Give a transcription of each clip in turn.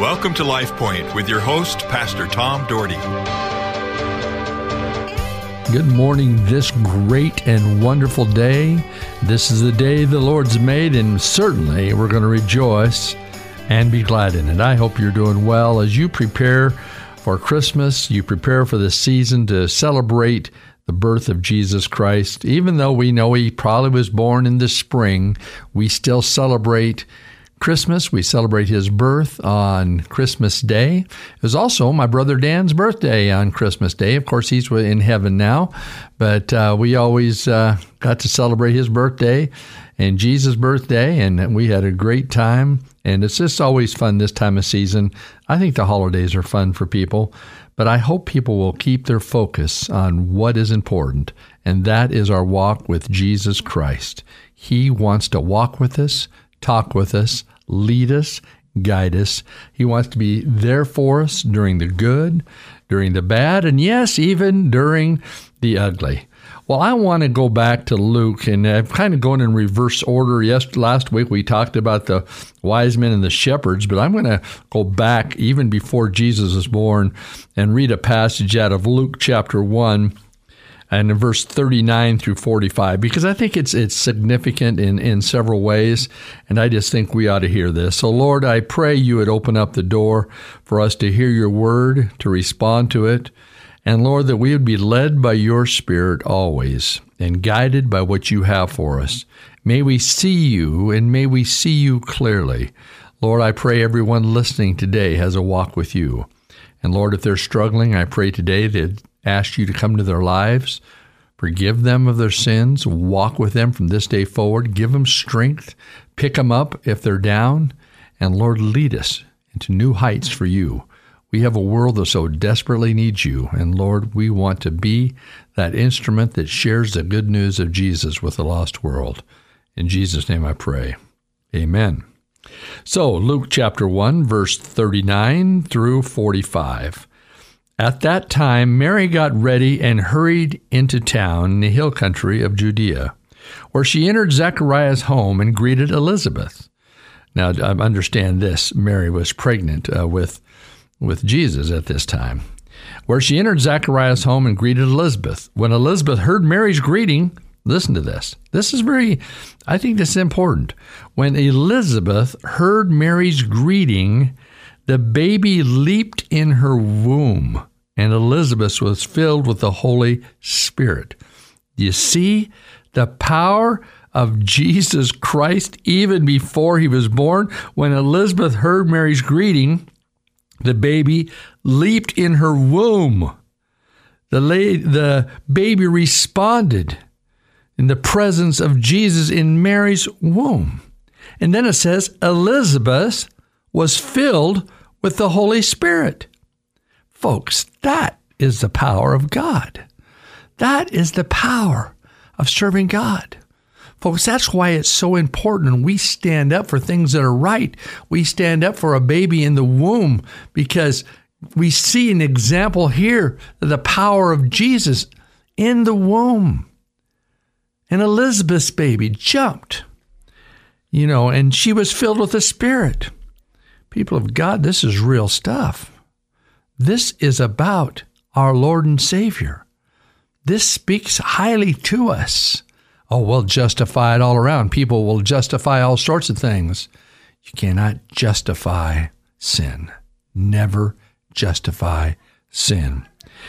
Welcome to Life Point with your host, Pastor Tom Dougherty. Good morning, this great and wonderful day. This is the day the Lord's made, and certainly we're going to rejoice and be glad in it. I hope you're doing well as you prepare for Christmas, you prepare for the season to celebrate the birth of Jesus Christ. Even though we know he probably was born in the spring, we still celebrate Christmas. We celebrate his birth on Christmas Day. It was also my brother Dan's birthday on Christmas Day. Of course, he's in heaven now, but uh, we always uh, got to celebrate his birthday and Jesus' birthday, and we had a great time. And it's just always fun this time of season. I think the holidays are fun for people, but I hope people will keep their focus on what is important, and that is our walk with Jesus Christ. He wants to walk with us, talk with us, lead us, guide us. He wants to be there for us during the good, during the bad, and yes, even during the ugly. Well, I want to go back to Luke, and I'm kind of going in reverse order. Yes, last week we talked about the wise men and the shepherds, but I'm going to go back even before Jesus was born and read a passage out of Luke chapter 1 and in verse 39 through 45 because I think it's it's significant in in several ways and I just think we ought to hear this. So Lord, I pray you would open up the door for us to hear your word, to respond to it, and Lord that we would be led by your spirit always and guided by what you have for us. May we see you and may we see you clearly. Lord, I pray everyone listening today has a walk with you. And Lord, if they're struggling, I pray today that ask you to come to their lives, forgive them of their sins, walk with them from this day forward, give them strength, pick them up if they're down, and Lord, lead us into new heights for you. We have a world that so desperately needs you, and Lord, we want to be that instrument that shares the good news of Jesus with the lost world. In Jesus' name I pray. Amen. So, Luke chapter 1, verse 39 through 45. At that time, Mary got ready and hurried into town in the hill country of Judea, where she entered Zechariah's home and greeted Elizabeth. Now, I understand this Mary was pregnant uh, with, with Jesus at this time. Where she entered Zechariah's home and greeted Elizabeth. When Elizabeth heard Mary's greeting, listen to this. This is very, I think this is important. When Elizabeth heard Mary's greeting, the baby leaped in her womb and Elizabeth was filled with the Holy Spirit. You see the power of Jesus Christ even before he was born? When Elizabeth heard Mary's greeting, the baby leaped in her womb. The, la- the baby responded in the presence of Jesus in Mary's womb. And then it says, Elizabeth was filled with the Holy Spirit. Folks, that is the power of God. That is the power of serving God. Folks, that's why it's so important we stand up for things that are right. We stand up for a baby in the womb because we see an example here of the power of Jesus in the womb. And Elizabeth's baby jumped, you know, and she was filled with the Spirit. People of God, this is real stuff. This is about our Lord and Savior. This speaks highly to us. Oh, we'll justify it all around. People will justify all sorts of things. You cannot justify sin. Never justify sin.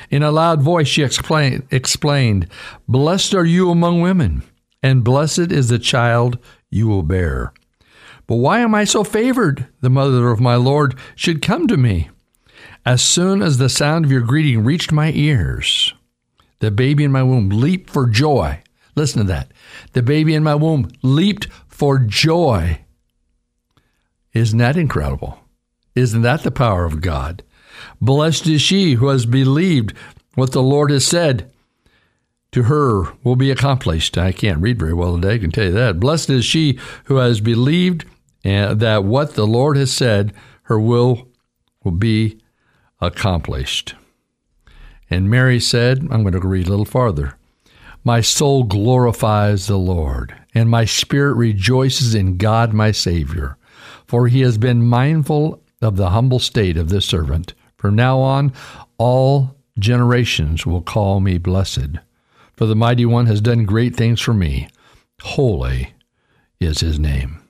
In a loud voice, she explain, explained, Blessed are you among women, and blessed is the child you will bear. But why am I so favored? The mother of my Lord should come to me. As soon as the sound of your greeting reached my ears, the baby in my womb leaped for joy. Listen to that. The baby in my womb leaped for joy. Isn't that incredible? Isn't that the power of God? Blessed is she who has believed what the Lord has said. To her will be accomplished. I can't read very well today, I can tell you that. Blessed is she who has believed uh, that what the Lord has said, her will will be accomplished. And Mary said, I'm going to read a little farther. My soul glorifies the Lord, and my spirit rejoices in God my Savior, for he has been mindful of the humble state of this servant. From now on, all generations will call me blessed. For the mighty one has done great things for me. Holy is his name.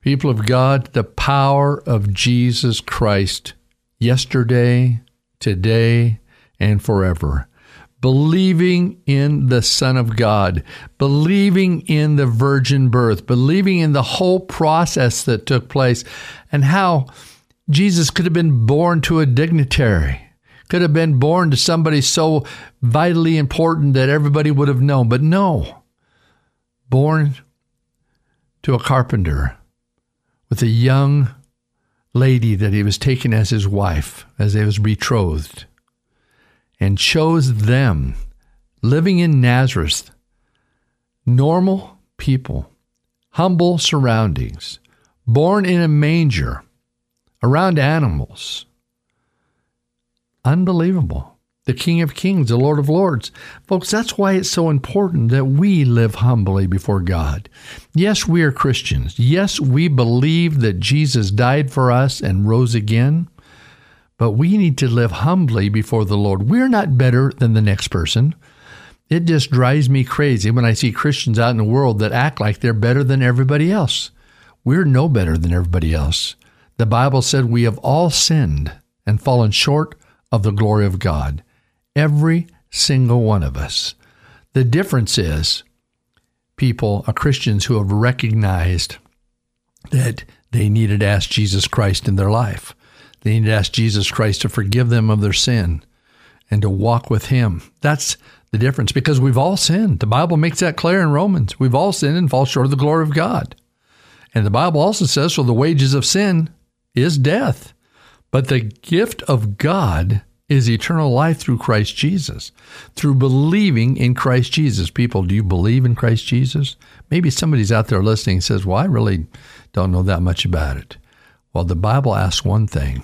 People of God, the power of Jesus Christ yesterday, today, and forever. Believing in the Son of God, believing in the virgin birth, believing in the whole process that took place, and how Jesus could have been born to a dignitary, could have been born to somebody so vitally important that everybody would have known. But no, born to a carpenter with a young lady that he was taking as his wife, as they was betrothed, and chose them, living in Nazareth, normal people, humble surroundings, born in a manger, around animals. Unbelievable the King of Kings, the Lord of Lords. Folks, that's why it's so important that we live humbly before God. Yes, we are Christians. Yes, we believe that Jesus died for us and rose again. But we need to live humbly before the Lord. We're not better than the next person. It just drives me crazy when I see Christians out in the world that act like they're better than everybody else. We're no better than everybody else. The Bible said we have all sinned and fallen short of the glory of God. Every single one of us. The difference is people are Christians who have recognized that they needed to ask Jesus Christ in their life. They need to ask Jesus Christ to forgive them of their sin and to walk with Him. That's the difference because we've all sinned. The Bible makes that clear in Romans. We've all sinned and fall short of the glory of God. And the Bible also says, so the wages of sin is death. But the gift of God is eternal life through Christ Jesus, through believing in Christ Jesus. People, do you believe in Christ Jesus? Maybe somebody's out there listening and says, Well, I really don't know that much about it. Well, the Bible asks one thing.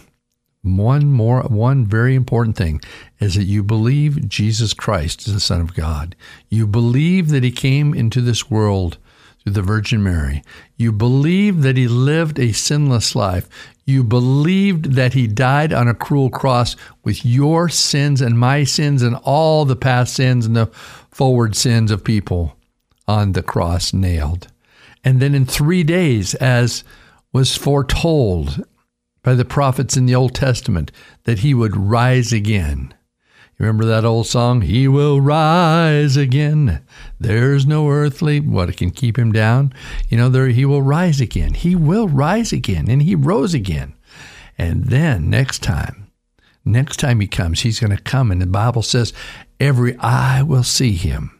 One more, one very important thing is that you believe Jesus Christ is the Son of God. You believe that He came into this world through the Virgin Mary. You believe that He lived a sinless life. You believed that he died on a cruel cross with your sins and my sins and all the past sins and the forward sins of people on the cross nailed. And then in three days, as was foretold by the prophets in the Old Testament, that he would rise again. Remember that old song? He will rise again. There's no earthly what can keep him down. You know, there he will rise again. He will rise again, and he rose again. And then next time, next time he comes, he's going to come, and the Bible says, every eye will see him,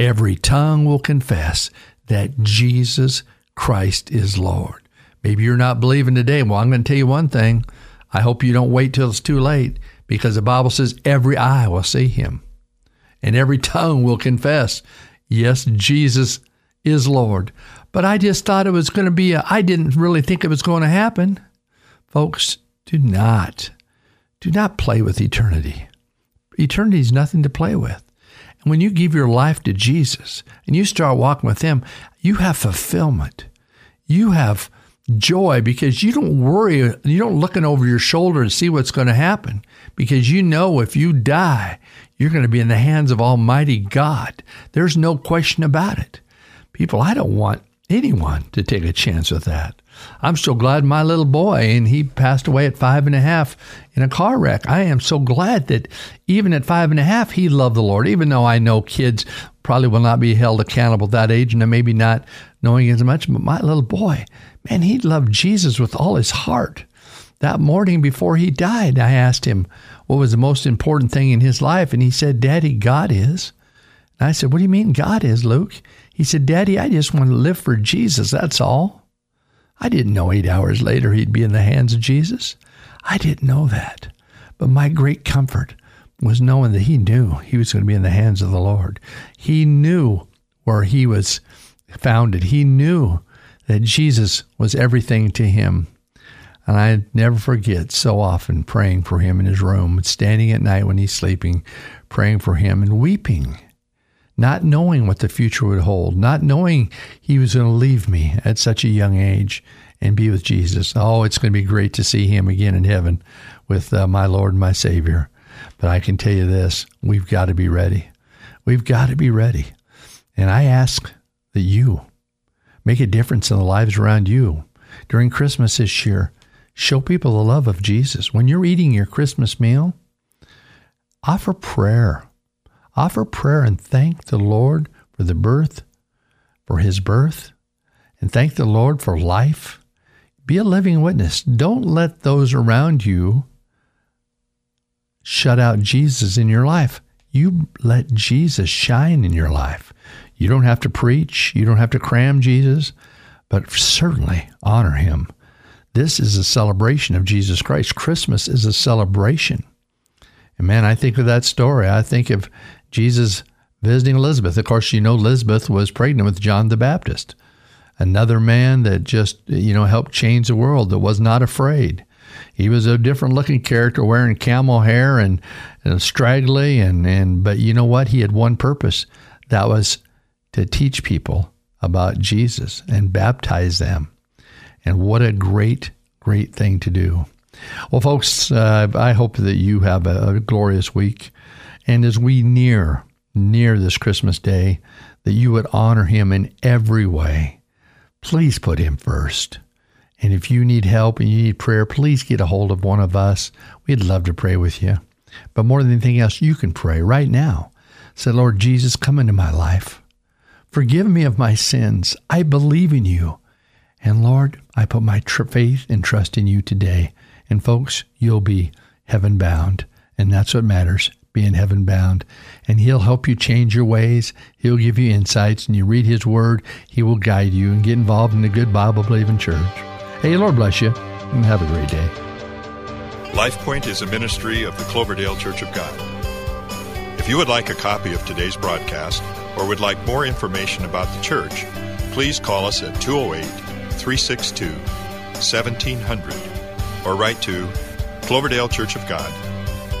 every tongue will confess that Jesus Christ is Lord. Maybe you're not believing today. Well, I'm going to tell you one thing. I hope you don't wait till it's too late because the Bible says every eye will see him and every tongue will confess, yes, Jesus is Lord. But I just thought it was going to be, I didn't really think it was going to happen. Folks, do not, do not play with eternity. Eternity is nothing to play with. And when you give your life to Jesus and you start walking with Him, you have fulfillment. You have joy because you don't worry, you don't looking over your shoulder to see what's going to happen because you know if you die, you're going to be in the hands of Almighty God. There's no question about it. People, I don't want anyone to take a chance with that. I'm so glad my little boy, and he passed away at five and a half in a car wreck. I am so glad that even at five and a half, he loved the Lord, even though I know kids probably will not be held accountable at that age and maybe not knowing as much. But my little boy, man, he loved Jesus with all his heart. That morning before he died, I asked him what was the most important thing in his life, and he said, Daddy, God is. And I said, What do you mean God is, Luke? He said, Daddy, I just want to live for Jesus, that's all. I didn't know eight hours later he'd be in the hands of Jesus. I didn't know that. But my great comfort was knowing that he knew he was going to be in the hands of the Lord. He knew where he was founded. He knew that Jesus was everything to him. And I never forget so often praying for him in his room, standing at night when he's sleeping, praying for him and weeping, not knowing what the future would hold, not knowing he was going to leave me at such a young age, and be with Jesus. Oh, it's going to be great to see him again in heaven with uh, my Lord and my Savior. But I can tell you this we've got to be ready. We've got to be ready. And I ask that you make a difference in the lives around you during Christmas this year. Show people the love of Jesus. When you're eating your Christmas meal, offer prayer. Offer prayer and thank the Lord for the birth, for his birth, and thank the Lord for life. Be a living witness. Don't let those around you shut out Jesus in your life. You let Jesus shine in your life. You don't have to preach, you don't have to cram Jesus, but certainly honor him. This is a celebration of Jesus Christ. Christmas is a celebration. And man, I think of that story. I think of Jesus visiting Elizabeth. Of course, you know, Elizabeth was pregnant with John the Baptist, another man that just, you know, helped change the world, that was not afraid. He was a different looking character wearing camel hair and, and straggly and, and but you know what? He had one purpose. That was to teach people about Jesus and baptize them. And what a great, great thing to do. Well, folks, uh, I hope that you have a, a glorious week. And as we near, near this Christmas day, that you would honor him in every way. Please put him first. And if you need help and you need prayer, please get a hold of one of us. We'd love to pray with you. But more than anything else, you can pray right now. Say, Lord Jesus, come into my life. Forgive me of my sins. I believe in you. And Lord, I put my tr- faith and trust in you today. And folks, you'll be heaven bound. And that's what matters, being heaven bound. And He'll help you change your ways. He'll give you insights. And you read His Word, He will guide you and get involved in a good Bible believing church. Hey, Lord bless you, and have a great day. LifePoint is a ministry of the Cloverdale Church of God. If you would like a copy of today's broadcast or would like more information about the church, please call us at 208 362 1700 or write to Cloverdale Church of God,